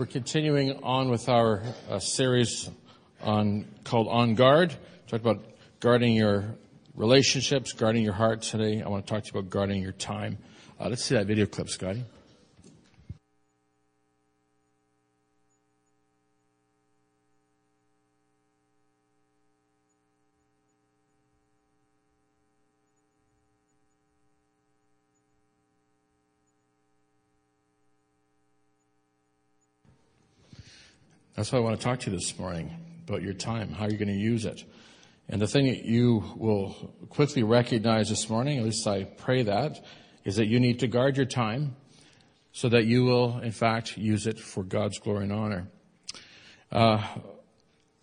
We're continuing on with our uh, series on called On Guard. Talked about guarding your relationships, guarding your heart. Today, I want to talk to you about guarding your time. Uh, let's see that video clip, Scotty. That's why I want to talk to you this morning about your time, how you're going to use it. And the thing that you will quickly recognize this morning, at least I pray that, is that you need to guard your time so that you will, in fact, use it for God's glory and honor. Uh,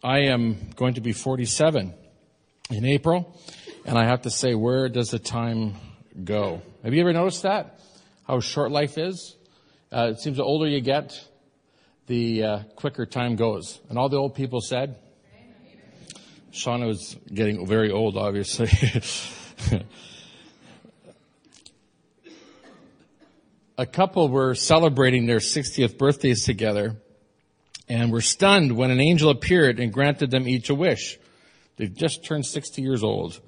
I am going to be 47 in April, and I have to say, where does the time go? Have you ever noticed that? How short life is? Uh, it seems the older you get, the uh, quicker time goes. And all the old people said, Shauna was getting very old, obviously. a couple were celebrating their 60th birthdays together and were stunned when an angel appeared and granted them each a wish. They just turned 60 years old.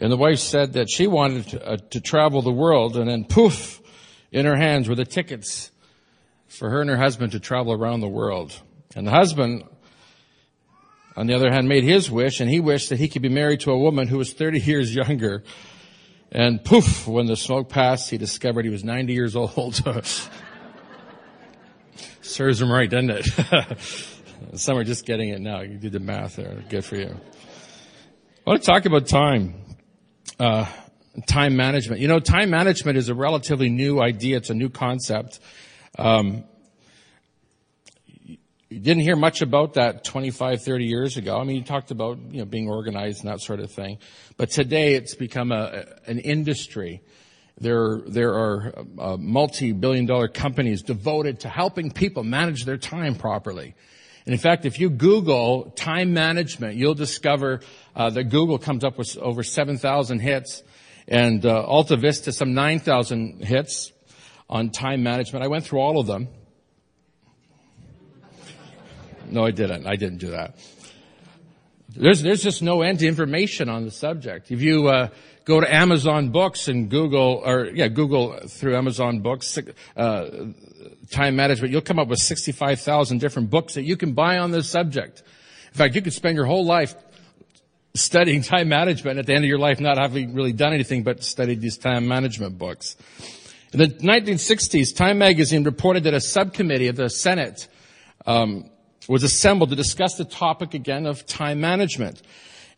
And the wife said that she wanted to, uh, to travel the world and then poof, in her hands were the tickets for her and her husband to travel around the world. And the husband, on the other hand, made his wish and he wished that he could be married to a woman who was 30 years younger. And poof, when the smoke passed, he discovered he was 90 years old. Serves him right, doesn't it? Some are just getting it now. You did the math there. Good for you. I want to talk about time. Uh, time management. You know, time management is a relatively new idea. It's a new concept. Um, you didn't hear much about that 25, 30 years ago. I mean, you talked about, you know, being organized and that sort of thing. But today it's become a, an industry. There, there are uh, multi-billion dollar companies devoted to helping people manage their time properly. And in fact, if you Google time management, you'll discover uh, that Google comes up with over 7,000 hits and uh, Alta Vista some 9,000 hits on time management. I went through all of them. No, I didn't. I didn't do that. There's, there's just no end to information on the subject. If you uh, go to Amazon Books and Google, or yeah, Google through Amazon Books, uh, time management, you'll come up with 65,000 different books that you can buy on this subject. In fact, you could spend your whole life studying time management at the end of your life not having really done anything but studied these time management books. In the 1960s, Time magazine reported that a subcommittee of the Senate um, was assembled to discuss the topic again of time management.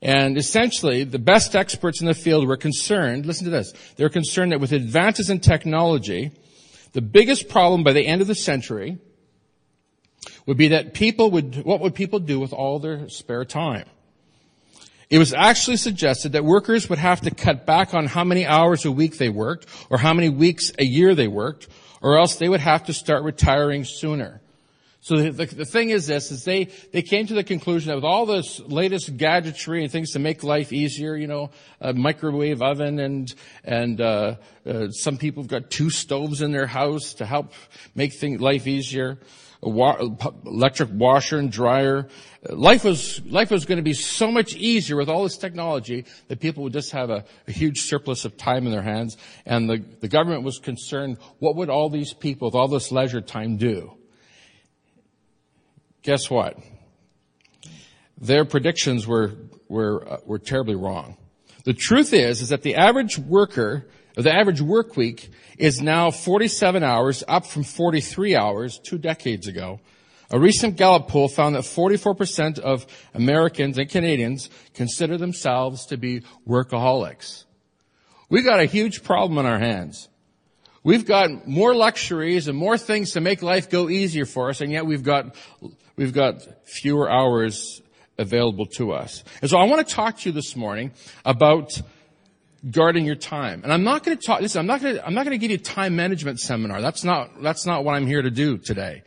And essentially, the best experts in the field were concerned, listen to this, they were concerned that with advances in technology, the biggest problem by the end of the century would be that people would, what would people do with all their spare time? It was actually suggested that workers would have to cut back on how many hours a week they worked or how many weeks a year they worked or else they would have to start retiring sooner. So the, the, thing is this, is they, they came to the conclusion that with all this latest gadgetry and things to make life easier, you know, a microwave oven and, and, uh, uh, some people have got two stoves in their house to help make thing, life easier wa- electric washer and dryer. Life was, life was going to be so much easier with all this technology that people would just have a, a huge surplus of time in their hands. And the, the government was concerned, what would all these people with all this leisure time do? Guess what? Their predictions were, were, uh, were terribly wrong. The truth is, is that the average worker the average work week is now 47 hours, up from 43 hours two decades ago. A recent Gallup poll found that 44% of Americans and Canadians consider themselves to be workaholics. We've got a huge problem on our hands. We've got more luxuries and more things to make life go easier for us, and yet we've got, we've got fewer hours available to us. And so I want to talk to you this morning about guarding your time. And I'm not going to talk, listen, I'm not going to, I'm not going to give you a time management seminar. That's not, that's not what I'm here to do today.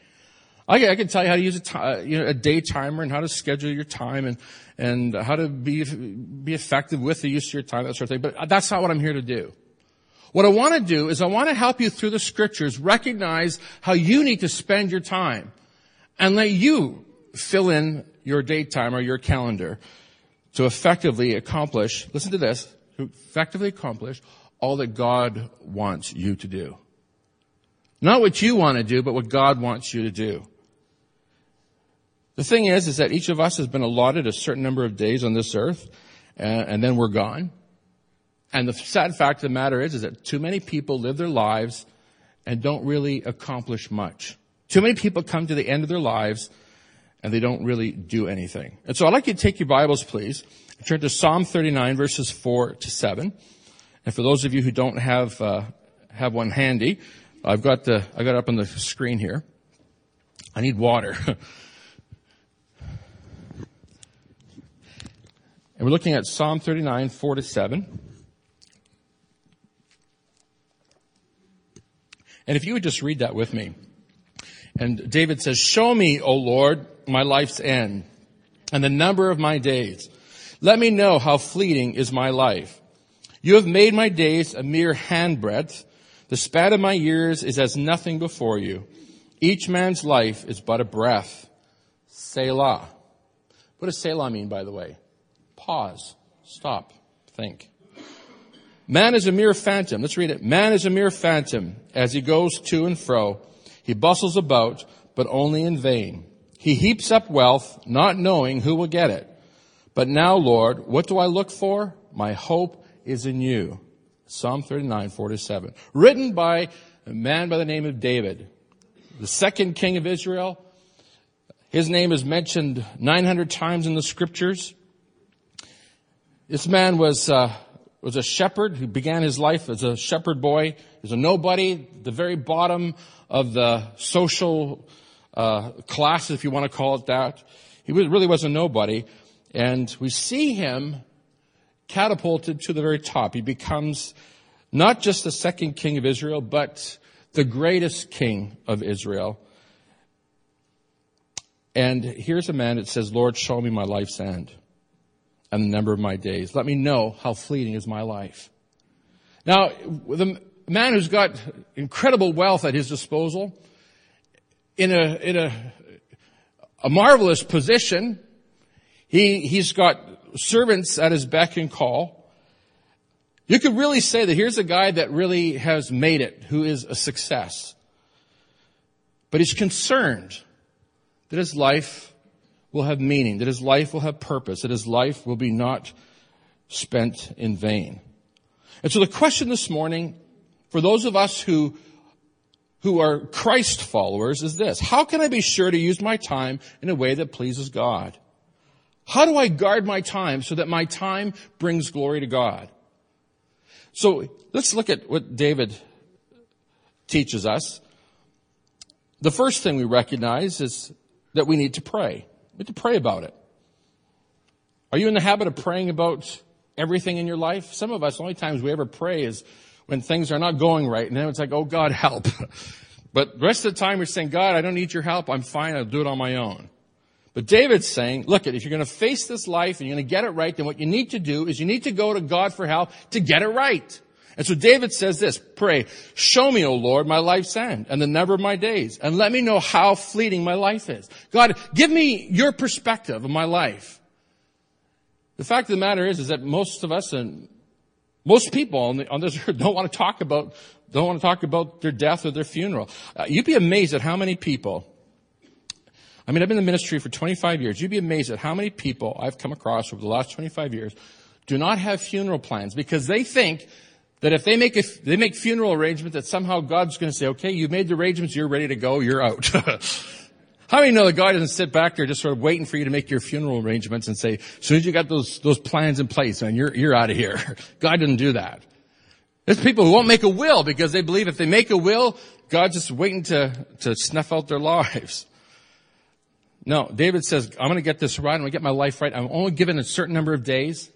I, I can tell you how to use uh, you know, a day timer and how to schedule your time and, and how to be, be effective with the use of your time, that sort of thing. But that's not what I'm here to do. What I want to do is I want to help you through the scriptures recognize how you need to spend your time. And let you fill in your date time or your calendar to effectively accomplish, listen to this, to effectively accomplish all that God wants you to do. Not what you want to do, but what God wants you to do. The thing is, is that each of us has been allotted a certain number of days on this earth, and, and then we're gone. And the sad fact of the matter is, is that too many people live their lives and don't really accomplish much. Too many people come to the end of their lives and they don't really do anything. And so I'd like you to take your Bibles, please, turn to Psalm 39 verses 4 to 7. And for those of you who don't have, uh, have one handy, I've got the, I got it up on the screen here. I need water. and we're looking at Psalm 39, 4 to 7. And if you would just read that with me. And David says, show me, O Lord, my life's end and the number of my days. Let me know how fleeting is my life. You have made my days a mere handbreadth. The span of my years is as nothing before you. Each man's life is but a breath. Selah. What does Selah mean, by the way? Pause. Stop. Think. Man is a mere phantom. Let's read it. Man is a mere phantom as he goes to and fro. He bustles about, but only in vain. He heaps up wealth, not knowing who will get it. But now, Lord, what do I look for? My hope is in you. Psalm 39, 47. Written by a man by the name of David, the second king of Israel. His name is mentioned 900 times in the scriptures. This man was, uh, was a shepherd who began his life as a shepherd boy. He was a nobody, the very bottom of the social uh, class, if you want to call it that. He really was a nobody. And we see him catapulted to the very top. He becomes not just the second king of Israel, but the greatest king of Israel. And here's a man that says, Lord, show me my life's end and the number of my days. Let me know how fleeting is my life. Now, the man who's got incredible wealth at his disposal, in a, in a, a marvelous position, he, he's got servants at his beck and call. You could really say that here's a guy that really has made it, who is a success. But he's concerned that his life will have meaning, that his life will have purpose, that his life will be not spent in vain. And so the question this morning, for those of us who, who are Christ followers is this. How can I be sure to use my time in a way that pleases God? How do I guard my time so that my time brings glory to God? So let's look at what David teaches us. The first thing we recognize is that we need to pray. We need to pray about it. Are you in the habit of praying about everything in your life? Some of us, the only times we ever pray is when things are not going right. And then it's like, oh God, help. but the rest of the time we're saying, God, I don't need your help. I'm fine. I'll do it on my own. But David's saying, look, if you're going to face this life and you're going to get it right, then what you need to do is you need to go to God for help to get it right. And so David says this, pray, show me, O Lord, my life's end and the number of my days and let me know how fleeting my life is. God, give me your perspective of my life. The fact of the matter is, is that most of us and most people on, the, on this earth don't want to talk about, don't want to talk about their death or their funeral. Uh, you'd be amazed at how many people I mean, I've been in the ministry for 25 years. You'd be amazed at how many people I've come across over the last 25 years do not have funeral plans because they think that if they make a, they make funeral arrangements that somehow God's going to say, okay, you've made the arrangements, you're ready to go, you're out. How many know that God doesn't sit back there just sort of waiting for you to make your funeral arrangements and say, as soon as you got those, those plans in place, man, you're, you're out of here. God didn't do that. There's people who won't make a will because they believe if they make a will, God's just waiting to, to snuff out their lives. No, David says, I'm going to get this right. I'm going to get my life right. I'm only given a certain number of days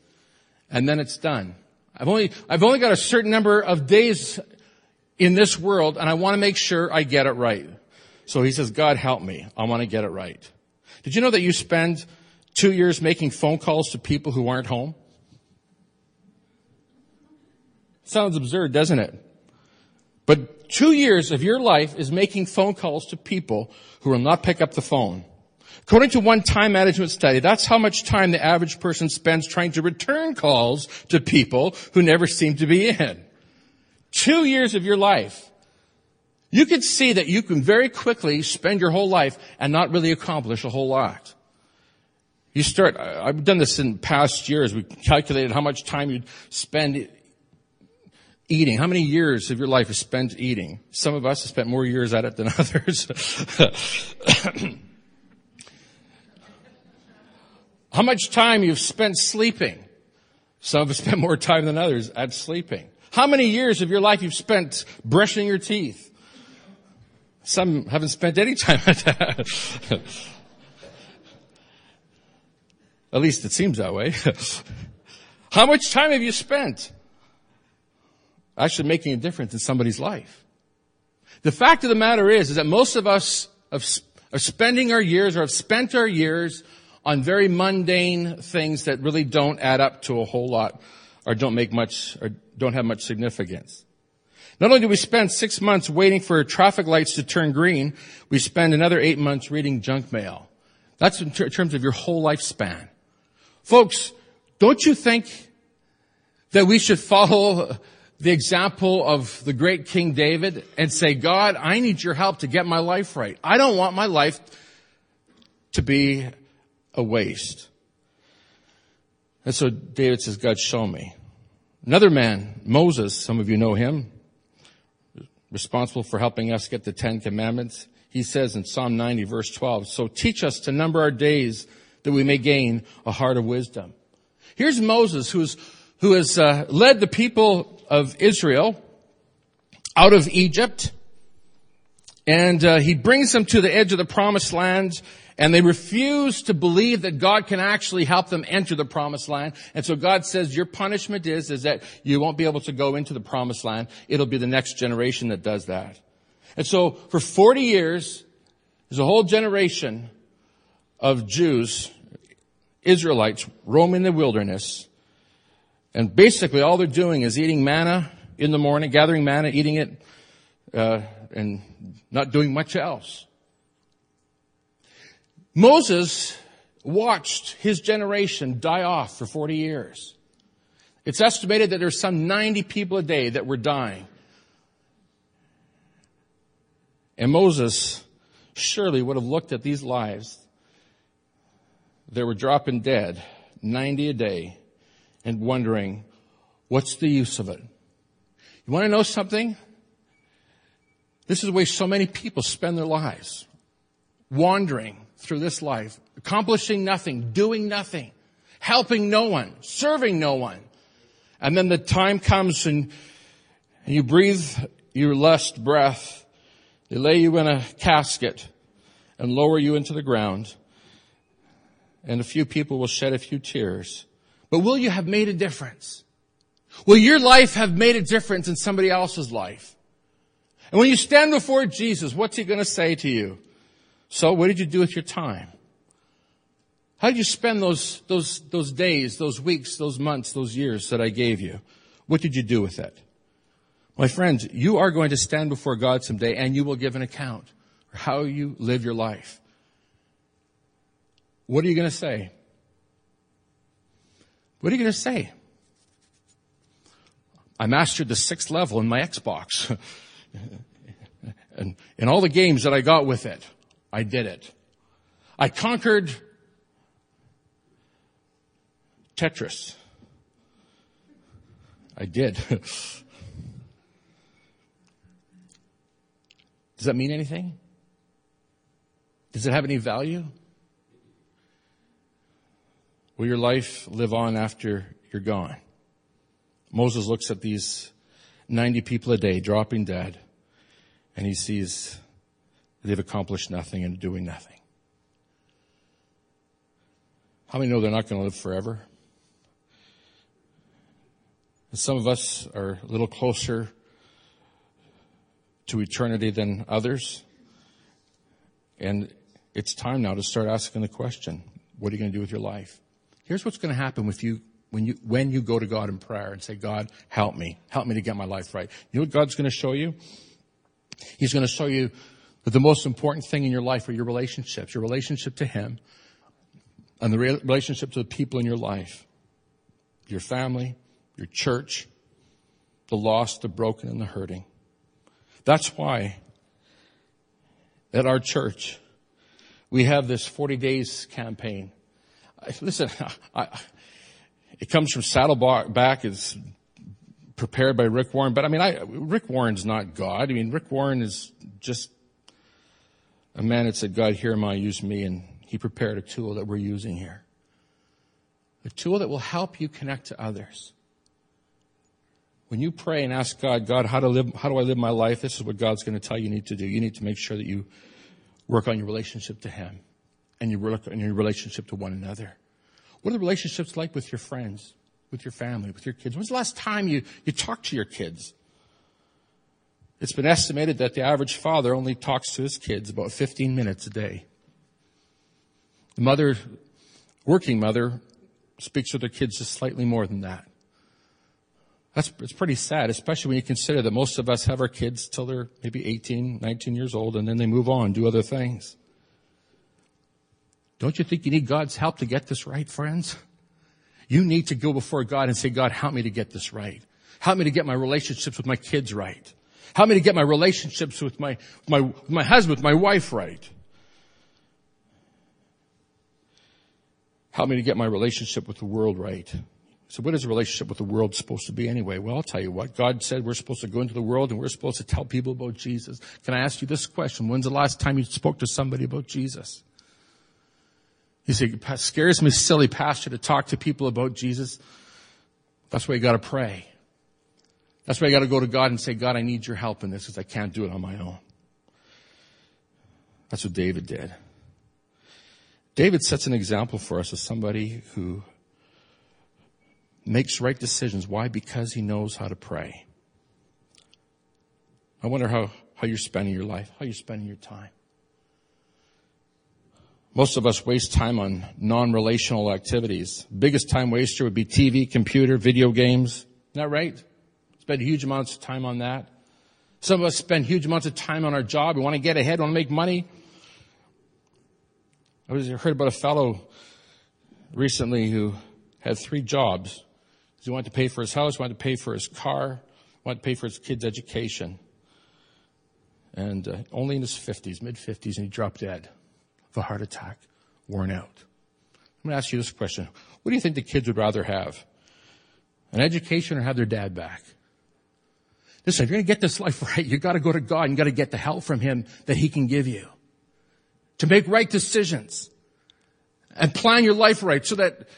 and then it's done. I've only, I've only got a certain number of days in this world and I want to make sure I get it right. So he says, God help me. I want to get it right. Did you know that you spend two years making phone calls to people who aren't home? Sounds absurd, doesn't it? But two years of your life is making phone calls to people who will not pick up the phone. According to one time management study, that's how much time the average person spends trying to return calls to people who never seem to be in. Two years of your life. You could see that you can very quickly spend your whole life and not really accomplish a whole lot. You start, I've done this in past years. We calculated how much time you'd spend eating. How many years of your life is spent eating? Some of us have spent more years at it than others. How much time you've spent sleeping? Some us spend more time than others at sleeping. How many years of your life you've spent brushing your teeth? Some haven't spent any time at that. At least it seems that way. How much time have you spent actually making a difference in somebody's life? The fact of the matter is, is that most of us are spending our years or have spent our years on very mundane things that really don't add up to a whole lot or don't make much or don't have much significance. Not only do we spend six months waiting for traffic lights to turn green, we spend another eight months reading junk mail. That's in ter- terms of your whole lifespan. Folks, don't you think that we should follow the example of the great King David and say, God, I need your help to get my life right. I don't want my life to be a waste. And so David says, God, show me. Another man, Moses, some of you know him, responsible for helping us get the Ten Commandments. He says in Psalm 90 verse 12, so teach us to number our days that we may gain a heart of wisdom. Here's Moses who's, who has uh, led the people of Israel out of Egypt and uh, he brings them to the edge of the promised land and they refuse to believe that God can actually help them enter the promised land. And so God says, your punishment is, is that you won't be able to go into the promised land. It'll be the next generation that does that. And so for 40 years, there's a whole generation of Jews, Israelites, roaming the wilderness. And basically all they're doing is eating manna in the morning, gathering manna, eating it, uh, and not doing much else. Moses watched his generation die off for 40 years. It's estimated that there's some 90 people a day that were dying. And Moses surely would have looked at these lives that were dropping dead, 90 a day, and wondering, what's the use of it? You want to know something? This is the way so many people spend their lives. Wandering through this life, accomplishing nothing, doing nothing, helping no one, serving no one. And then the time comes and, you breathe your last breath. They lay you in a casket and lower you into the ground and a few people will shed a few tears. But will you have made a difference? Will your life have made a difference in somebody else's life? And when you stand before Jesus, what's he going to say to you? So what did you do with your time? How did you spend those, those, those days, those weeks, those months, those years that I gave you? What did you do with it? My friends, you are going to stand before God someday and you will give an account for how you live your life. What are you going to say? What are you going to say? I mastered the sixth level in my Xbox. and, and all the games that I got with it, I did it. I conquered Tetris. I did. Does that mean anything? Does it have any value? Will your life live on after you're gone? Moses looks at these 90 people a day dropping dead and he sees they've accomplished nothing and doing nothing. How many know they're not going to live forever? And some of us are a little closer to eternity than others. And it's time now to start asking the question, what are you going to do with your life? Here's what's going to happen with you when you, when you go to God in prayer and say, God, help me. Help me to get my life right. You know what God's going to show you? He's going to show you that the most important thing in your life are your relationships, your relationship to Him and the relationship to the people in your life, your family, your church, the lost, the broken, and the hurting. That's why at our church, we have this 40 days campaign. Listen, I, it comes from Saddleback. It's prepared by Rick Warren. But I mean, I, Rick Warren's not God. I mean, Rick Warren is just a man that said, God, here am I, use me. And he prepared a tool that we're using here. A tool that will help you connect to others. When you pray and ask God, God, how, to live, how do I live my life? This is what God's going to tell you you need to do. You need to make sure that you work on your relationship to Him and you work on your relationship to one another. What are the relationships like with your friends, with your family, with your kids? When's the last time you, you talked to your kids? It's been estimated that the average father only talks to his kids about 15 minutes a day. The mother, working mother, speaks with their kids just slightly more than that. That's it's pretty sad, especially when you consider that most of us have our kids till they're maybe 18, 19 years old, and then they move on, do other things. Don't you think you need God's help to get this right, friends? You need to go before God and say, God, help me to get this right. Help me to get my relationships with my kids right. Help me to get my relationships with my, my, with my husband, with my wife right. Help me to get my relationship with the world right. So what is a relationship with the world supposed to be anyway? Well, I'll tell you what. God said we're supposed to go into the world and we're supposed to tell people about Jesus. Can I ask you this question? When's the last time you spoke to somebody about Jesus? You say, it scares me silly, pastor, to talk to people about Jesus. That's why you gotta pray. That's why I gotta go to God and say, God, I need your help in this because I can't do it on my own. That's what David did. David sets an example for us as somebody who makes right decisions. Why? Because he knows how to pray. I wonder how, how you're spending your life, how you're spending your time. Most of us waste time on non-relational activities. Biggest time waster would be TV, computer, video games. Isn't that right? Spend huge amounts of time on that. Some of us spend huge amounts of time on our job. We want to get ahead, we want to make money. I heard about a fellow recently who had three jobs. He wanted to pay for his house, wanted to pay for his car, wanted to pay for his kids' education. And uh, only in his 50s, mid 50s, and he dropped dead of a heart attack, worn out. I'm going to ask you this question. What do you think the kids would rather have? An education or have their dad back? Listen, if you're going to get this life right, you've got to go to God and you've got to get the help from Him that He can give you. To make right decisions. And plan your life right so that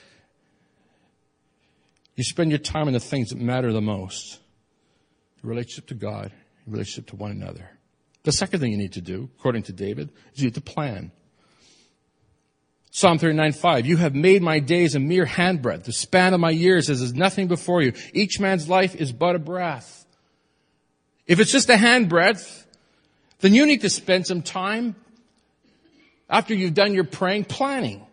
you spend your time on the things that matter the most. Your relationship to God, your relationship to one another. The second thing you need to do, according to David, is you need to plan. Psalm 39:5, you have made my days a mere handbreadth. The span of my years is as nothing before you. Each man's life is but a breath. If it's just a handbreadth, then you need to spend some time after you've done your praying planning.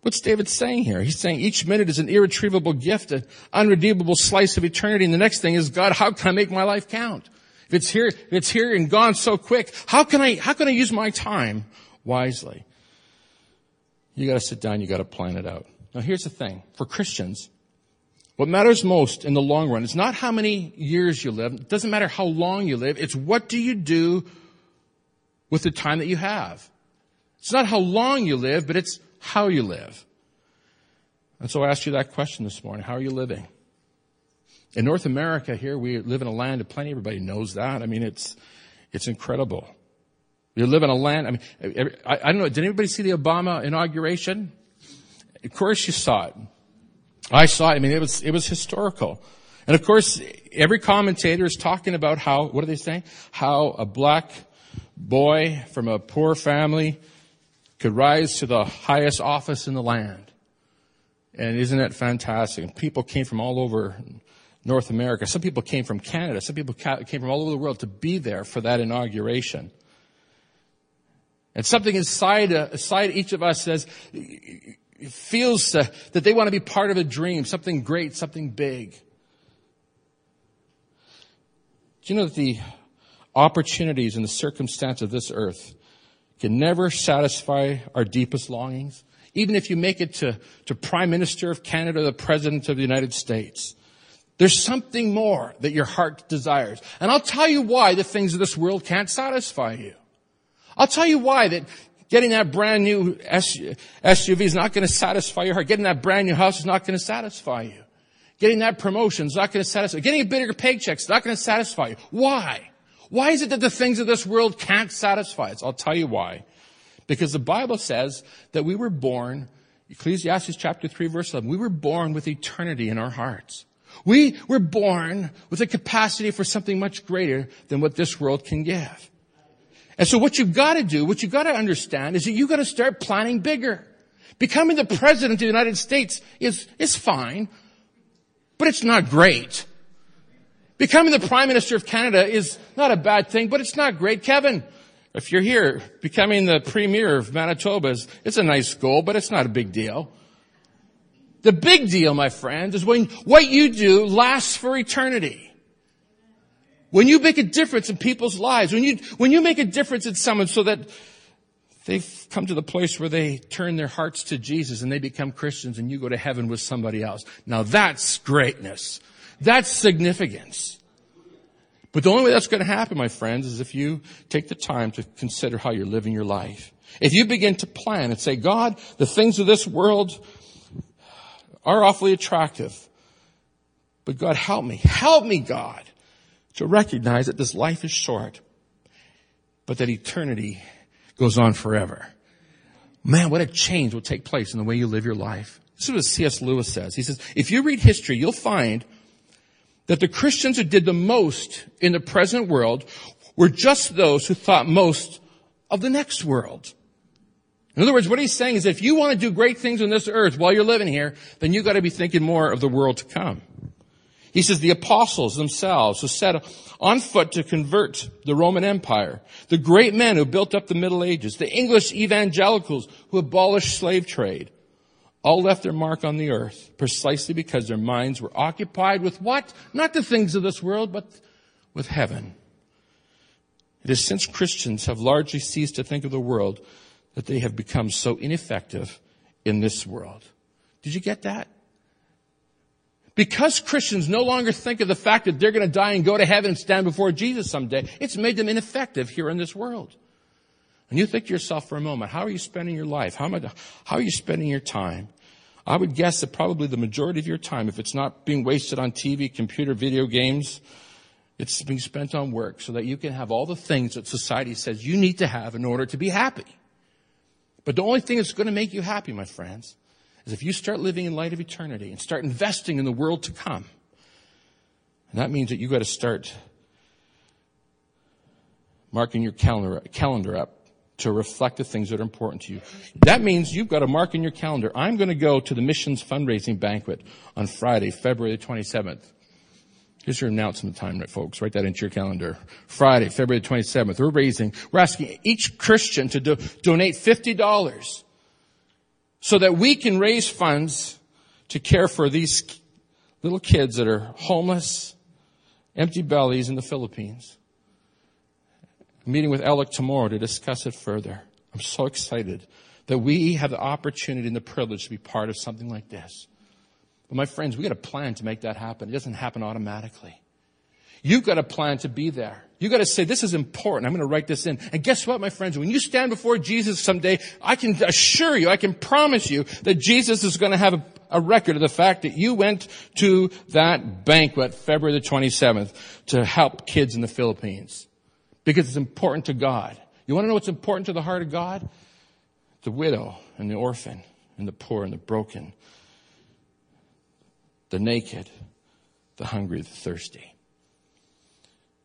What's David saying here? He's saying each minute is an irretrievable gift, an unredeemable slice of eternity. And the next thing is, God, how can I make my life count? If it's here, if it's here and gone so quick, how can I, how can I use my time wisely? You gotta sit down, you gotta plan it out. Now here's the thing. For Christians, what matters most in the long run is not how many years you live. It doesn't matter how long you live. It's what do you do with the time that you have. It's not how long you live, but it's how you live. And so I asked you that question this morning. How are you living? In North America here, we live in a land of plenty. Everybody knows that. I mean, it's, it's incredible. We live in a land, I mean, I, I don't know, did anybody see the Obama inauguration? Of course you saw it. I saw it. I mean, it was, it was historical. And of course, every commentator is talking about how, what are they saying? How a black boy from a poor family could rise to the highest office in the land. And isn't that fantastic? People came from all over North America. Some people came from Canada. Some people came from all over the world to be there for that inauguration. And something inside, uh, inside each of us says, feels uh, that they want to be part of a dream, something great, something big. Do you know that the opportunities and the circumstance of this earth can never satisfy our deepest longings? Even if you make it to, to Prime Minister of Canada, or the President of the United States. There's something more that your heart desires. And I'll tell you why the things of this world can't satisfy you. I'll tell you why that getting that brand new SUV is not going to satisfy your heart. Getting that brand new house is not going to satisfy you. Getting that promotion is not going to satisfy you. Getting a bigger paycheck is not going to satisfy you. Why? Why is it that the things of this world can't satisfy us? I'll tell you why. Because the Bible says that we were born, Ecclesiastes chapter 3 verse 11, we were born with eternity in our hearts. We were born with a capacity for something much greater than what this world can give. And so what you've got to do, what you've got to understand is that you've got to start planning bigger. Becoming the president of the United States is, is fine, but it's not great. Becoming the prime minister of Canada is not a bad thing, but it's not great. Kevin, if you're here, becoming the premier of Manitoba is, it's a nice goal, but it's not a big deal. The big deal, my friends, is when what you do lasts for eternity. When you make a difference in people's lives, when you, when you make a difference in someone so that they've come to the place where they turn their hearts to Jesus and they become Christians and you go to heaven with somebody else. Now that's greatness. That's significance. But the only way that's going to happen, my friends, is if you take the time to consider how you're living your life. If you begin to plan and say, God, the things of this world are awfully attractive. But God, help me. Help me, God, to recognize that this life is short, but that eternity goes on forever. Man, what a change will take place in the way you live your life. This is what C.S. Lewis says. He says, if you read history, you'll find that the Christians who did the most in the present world were just those who thought most of the next world. In other words, what he's saying is if you want to do great things on this earth while you're living here, then you've got to be thinking more of the world to come. He says the apostles themselves who set on foot to convert the Roman Empire, the great men who built up the Middle Ages, the English evangelicals who abolished slave trade, all left their mark on the earth precisely because their minds were occupied with what? Not the things of this world, but with heaven. It is since Christians have largely ceased to think of the world that they have become so ineffective in this world. Did you get that? Because Christians no longer think of the fact that they're going to die and go to heaven and stand before Jesus someday, it's made them ineffective here in this world. And you think to yourself for a moment, how are you spending your life? How, I, how are you spending your time? I would guess that probably the majority of your time, if it's not being wasted on TV, computer, video games, it's being spent on work so that you can have all the things that society says you need to have in order to be happy. But the only thing that's going to make you happy, my friends, is if you start living in light of eternity and start investing in the world to come. And that means that you've got to start marking your calendar, calendar up to reflect the things that are important to you. That means you've got to mark in your calendar. I'm going to go to the missions fundraising banquet on Friday, February 27th. Here's your announcement time, folks. Write that into your calendar. Friday, February 27th. We're raising, we're asking each Christian to do, donate $50 so that we can raise funds to care for these little kids that are homeless, empty bellies in the Philippines. I'm meeting with Alec tomorrow to discuss it further. I'm so excited that we have the opportunity and the privilege to be part of something like this. But my friends, we got a plan to make that happen. It doesn't happen automatically. You've got a plan to be there. You've got to say, this is important. I'm going to write this in. And guess what, my friends? When you stand before Jesus someday, I can assure you, I can promise you that Jesus is going to have a, a record of the fact that you went to that banquet February the 27th to help kids in the Philippines. Because it's important to God. You want to know what's important to the heart of God? The widow and the orphan and the poor and the broken the naked, the hungry, the thirsty.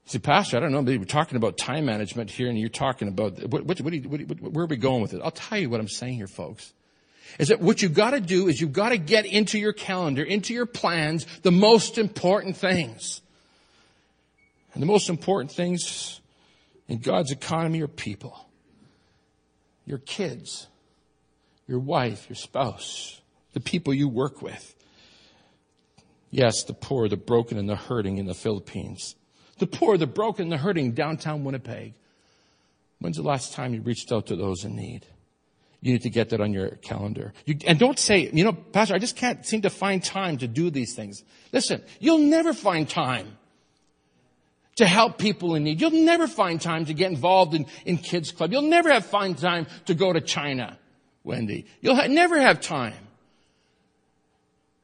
See, Pastor, I don't know, maybe we're talking about time management here and you're talking about, what, what, what, where are we going with it? I'll tell you what I'm saying here, folks. Is that what you've got to do is you've got to get into your calendar, into your plans, the most important things. And the most important things in God's economy are people. Your kids, your wife, your spouse, the people you work with. Yes, the poor, the broken, and the hurting in the Philippines. The poor, the broken, the hurting downtown Winnipeg. When's the last time you reached out to those in need? You need to get that on your calendar. You, and don't say, you know, Pastor, I just can't seem to find time to do these things. Listen, you'll never find time to help people in need. You'll never find time to get involved in, in kids club. You'll never have find time to go to China, Wendy. You'll ha- never have time.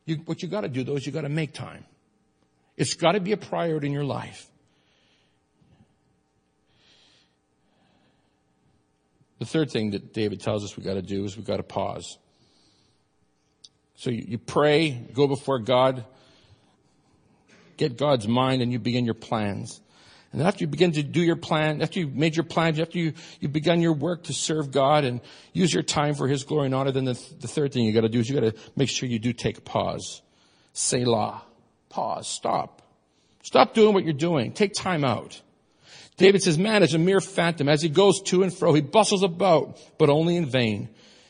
You, what you gotta do though is you gotta make time. It's gotta be a priority in your life. The third thing that David tells us we gotta do is we gotta pause. So you, you pray, go before God, get God's mind and you begin your plans. And after you begin to do your plan, after you've made your plans, after you, you've begun your work to serve God and use your time for His glory and honor, then the, the third thing you gotta do is you gotta make sure you do take a pause. Selah. Pause. Stop. Stop doing what you're doing. Take time out. David says, man is a mere phantom. As he goes to and fro, he bustles about, but only in vain.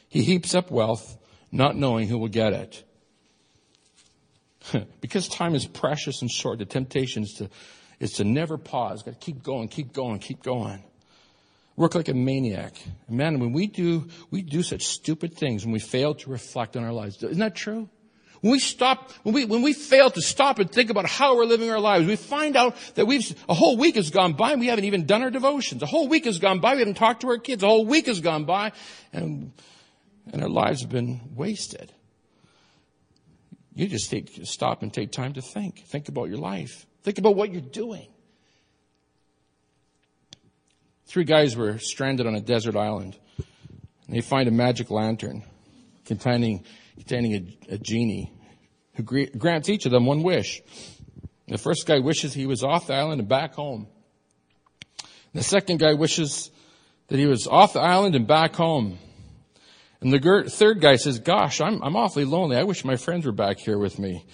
He heaps up wealth, not knowing who will get it. because time is precious and short, the temptation is to, is to never pause. Got to keep going, keep going, keep going. Work like a maniac. Man, when we do, we do such stupid things when we fail to reflect on our lives. Isn't that true? When we stop, when we, when we fail to stop and think about how we're living our lives, we find out that we've, a whole week has gone by and we haven't even done our devotions. A whole week has gone by, we haven't talked to our kids. A whole week has gone by and, and our lives have been wasted. You just take, stop and take time to think. Think about your life. Think about what you're doing. Three guys were stranded on a desert island. And they find a magic lantern containing, containing a, a genie who grants each of them one wish. The first guy wishes he was off the island and back home. The second guy wishes that he was off the island and back home. And the third guy says, gosh, I'm, I'm awfully lonely. I wish my friends were back here with me.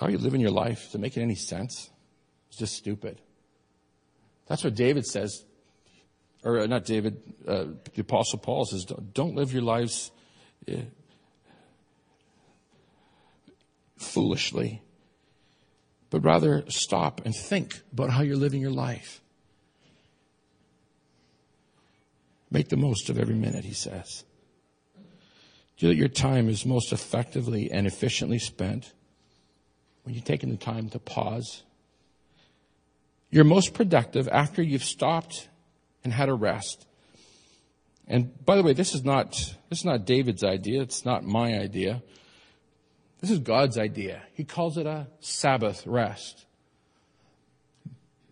How are you living your life? Does it make any sense? It's just stupid. That's what David says, or uh, not David, uh, the Apostle Paul says, don't live your lives uh, foolishly, but rather stop and think about how you're living your life. Make the most of every minute, he says. Do that your time is most effectively and efficiently spent when you're taking the time to pause. You're most productive after you've stopped and had a rest. And by the way, this is not, this is not David's idea. It's not my idea. This is God's idea. He calls it a Sabbath rest.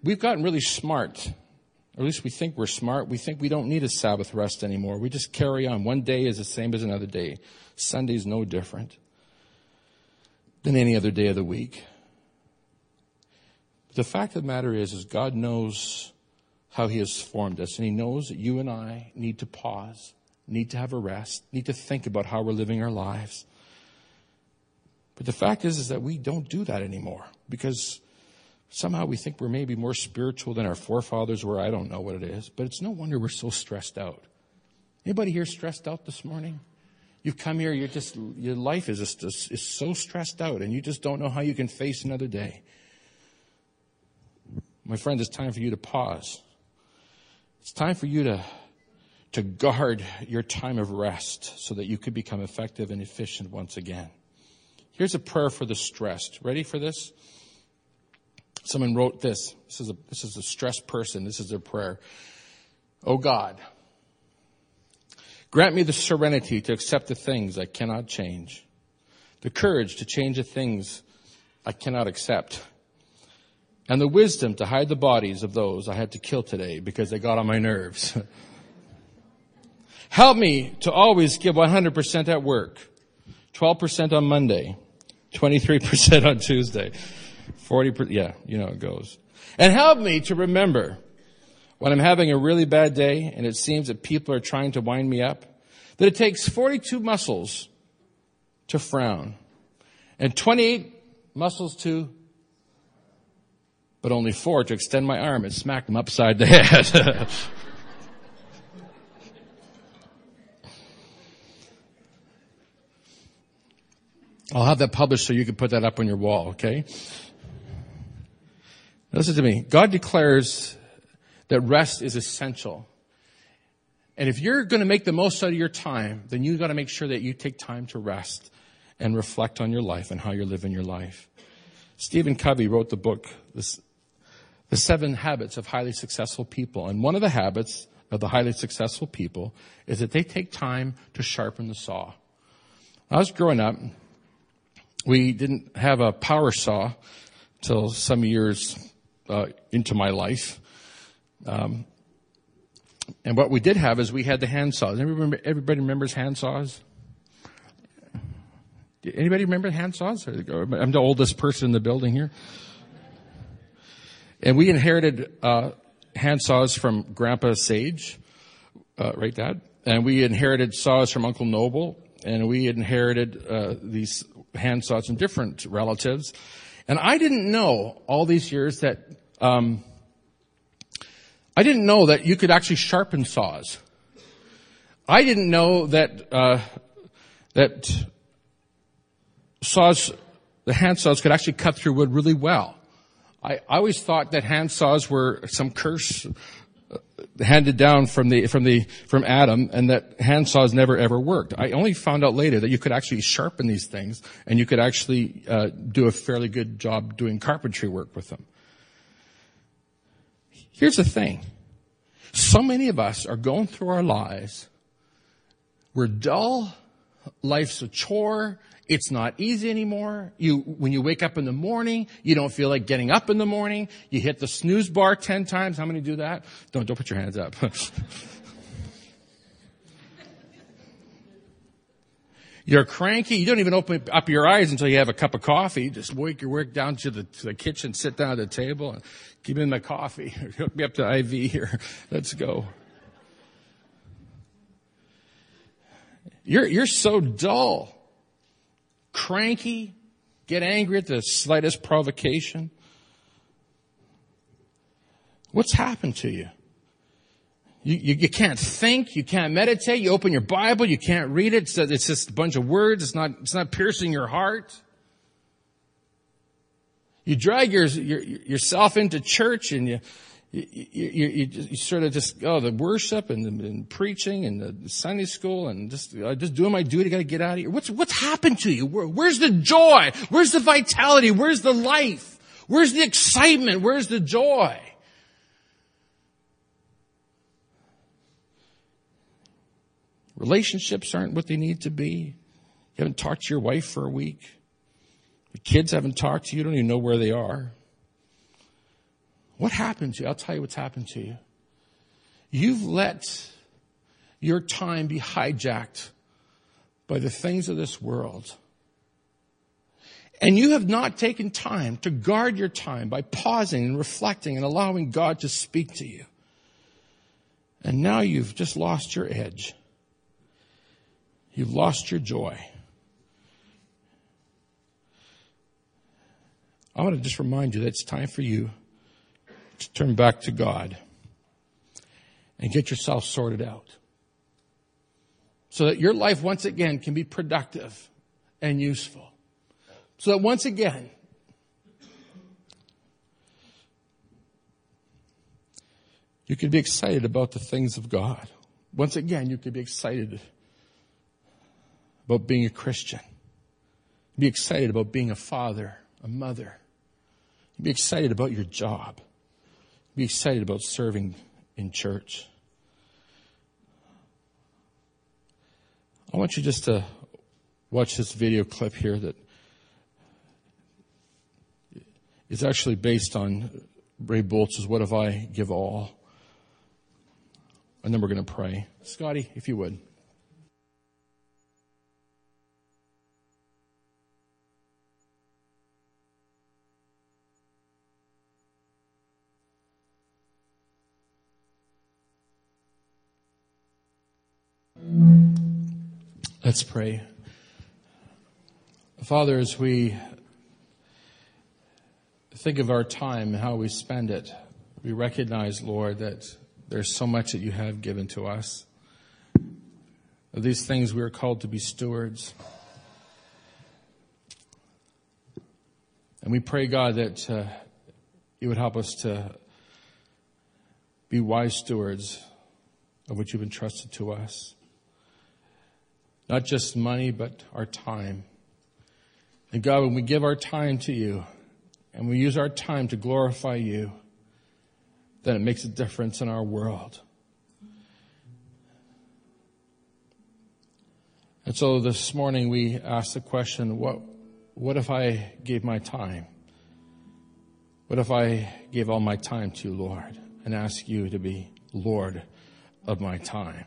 We've gotten really smart. Or at least we think we're smart. We think we don't need a Sabbath rest anymore. We just carry on. One day is the same as another day. Sunday's no different than any other day of the week. But the fact of the matter is, is God knows how He has formed us, and He knows that you and I need to pause, need to have a rest, need to think about how we're living our lives. But the fact is, is that we don't do that anymore because somehow we think we're maybe more spiritual than our forefathers were. I don't know what it is, but it's no wonder we're so stressed out. Anybody here stressed out this morning? You've come here, you're just, your life is just, is so stressed out and you just don't know how you can face another day. My friend, it's time for you to pause. It's time for you to, to guard your time of rest so that you could become effective and efficient once again. Here's a prayer for the stressed. Ready for this? Someone wrote this. This is a, this is a stressed person. This is their prayer. Oh God, grant me the serenity to accept the things I cannot change, the courage to change the things I cannot accept, and the wisdom to hide the bodies of those I had to kill today because they got on my nerves. Help me to always give 100% at work, 12% on Monday, 23% on Tuesday. 40%, yeah, you know it goes. And help me to remember when I'm having a really bad day and it seems that people are trying to wind me up, that it takes 42 muscles to frown and 28 muscles to, but only four to extend my arm and smack them upside the head. I'll have that published so you can put that up on your wall, okay? Listen to me. God declares that rest is essential. And if you're going to make the most out of your time, then you've got to make sure that you take time to rest and reflect on your life and how you're living your life. Stephen Covey wrote the book, The Seven Habits of Highly Successful People. And one of the habits of the highly successful people is that they take time to sharpen the saw. I was growing up, we didn't have a power saw till some years uh, into my life. Um, and what we did have is we had the hand saws. Everybody, everybody remembers hand saws? Anybody remember hand saws? I'm the oldest person in the building here. And we inherited uh, hand saws from Grandpa Sage, uh, right, Dad? And we inherited saws from Uncle Noble, and we inherited uh, these hand saws from different relatives. And I didn't know all these years that um, I didn't know that you could actually sharpen saws. I didn't know that uh, that saws, the hand saws, could actually cut through wood really well. I, I always thought that hand saws were some curse uh, handed down from the from the from Adam, and that hand saws never ever worked. I only found out later that you could actually sharpen these things, and you could actually uh, do a fairly good job doing carpentry work with them. Here's the thing. So many of us are going through our lives. We're dull. Life's a chore. It's not easy anymore. You, when you wake up in the morning, you don't feel like getting up in the morning. You hit the snooze bar 10 times. How many do that? Don't, don't put your hands up. You're cranky. You don't even open up your eyes until you have a cup of coffee. Just wake your work down to the, to the kitchen, sit down at the table, and give me my coffee. Hook me up to IV here. Let's go. You're, you're so dull, cranky, get angry at the slightest provocation. What's happened to you? You, you, you, can't think. You can't meditate. You open your Bible. You can't read it. It's, it's just a bunch of words. It's not, it's not piercing your heart. You drag your, your, yourself into church and you, you, you, you, sort of just, oh, the worship and, the, and preaching and the Sunday school and just, uh, just doing my duty. Got to get out of here. What's, what's happened to you? Where, where's the joy? Where's the vitality? Where's the life? Where's the excitement? Where's the joy? Relationships aren't what they need to be. You haven't talked to your wife for a week. The kids haven't talked to you. You don't even know where they are. What happened to you? I'll tell you what's happened to you. You've let your time be hijacked by the things of this world. And you have not taken time to guard your time by pausing and reflecting and allowing God to speak to you. And now you've just lost your edge. You've lost your joy. I want to just remind you that it's time for you to turn back to God and get yourself sorted out. So that your life once again can be productive and useful. So that once again, you can be excited about the things of God. Once again, you can be excited about being a Christian. Be excited about being a father, a mother. Be excited about your job. Be excited about serving in church. I want you just to watch this video clip here that is actually based on Ray Boltz's What If I Give All? And then we're going to pray. Scotty, if you would. Let's pray. Father, as we think of our time and how we spend it, we recognize, Lord, that there's so much that you have given to us. Of these things, we are called to be stewards. And we pray, God, that uh, you would help us to be wise stewards of what you've entrusted to us. Not just money, but our time. And God, when we give our time to you and we use our time to glorify you, then it makes a difference in our world. And so this morning we asked the question, what, what if I gave my time? What if I gave all my time to you, Lord, and ask you to be Lord of my time?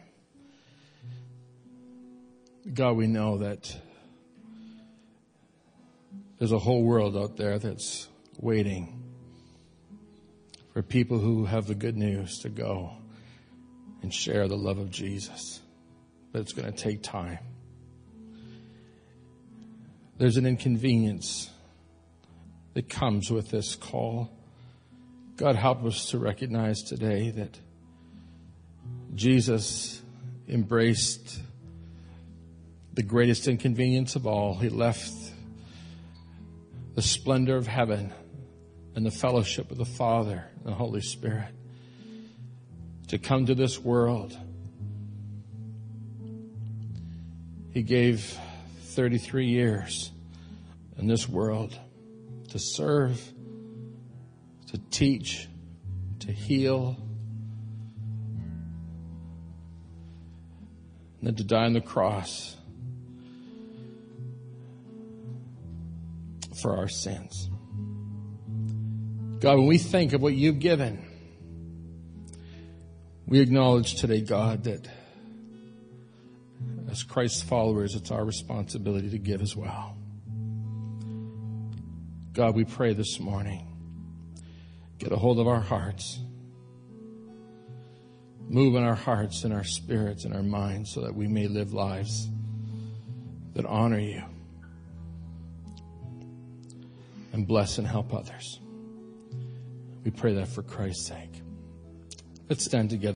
God, we know that there's a whole world out there that's waiting for people who have the good news to go and share the love of Jesus. But it's going to take time. There's an inconvenience that comes with this call. God, help us to recognize today that Jesus embraced the greatest inconvenience of all. He left the splendor of heaven and the fellowship of the Father and the Holy Spirit to come to this world. He gave 33 years in this world to serve, to teach, to heal, and then to die on the cross for our sins. God, when we think of what you've given, we acknowledge today, God, that as Christ's followers, it's our responsibility to give as well. God, we pray this morning, get a hold of our hearts. Move in our hearts and our spirits and our minds so that we may live lives that honor you and bless and help others. We pray that for Christ's sake. Let's stand together.